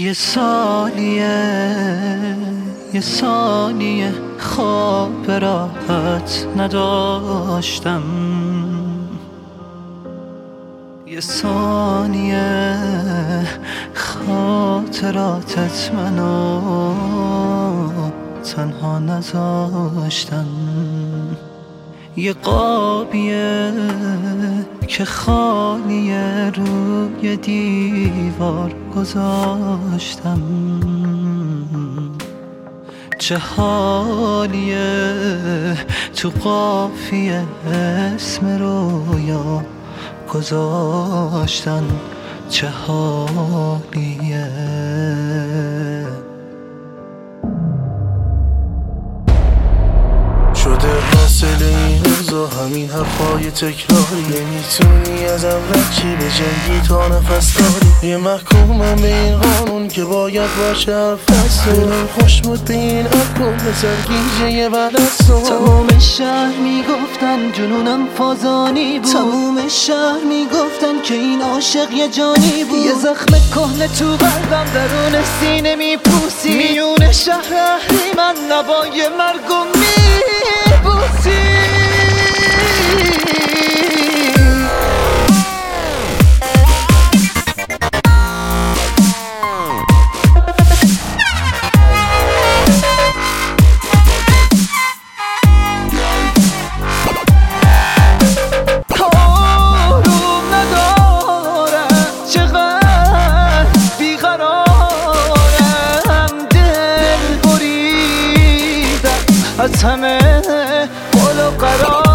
یه سالیه یه ثانیه خواب راحت نداشتم. یه ثانیه خاطراتت منو تنها نذاشتن. یه قابیه که خالیه روی دیوار گذاشتم. چه حالیه تو قافیه اسم رویا گذاشتن. چه حالیه شده حاصل این روزا همین حرفای تکراری. نمی‌تونی ازم رچی به جنگی تا نفس داری. یه محکومم به این قانون که باید باشه حرف خوش بود به این به سرگیجه بعد از تمام شهر می‌گفتن جنونم فازانی بود. تمام شهر می‌گفتن که این عاشق یه جانی بود. یه زخم کهنه تو قلبم درون سینه میپوسی. از همه بالا قرار.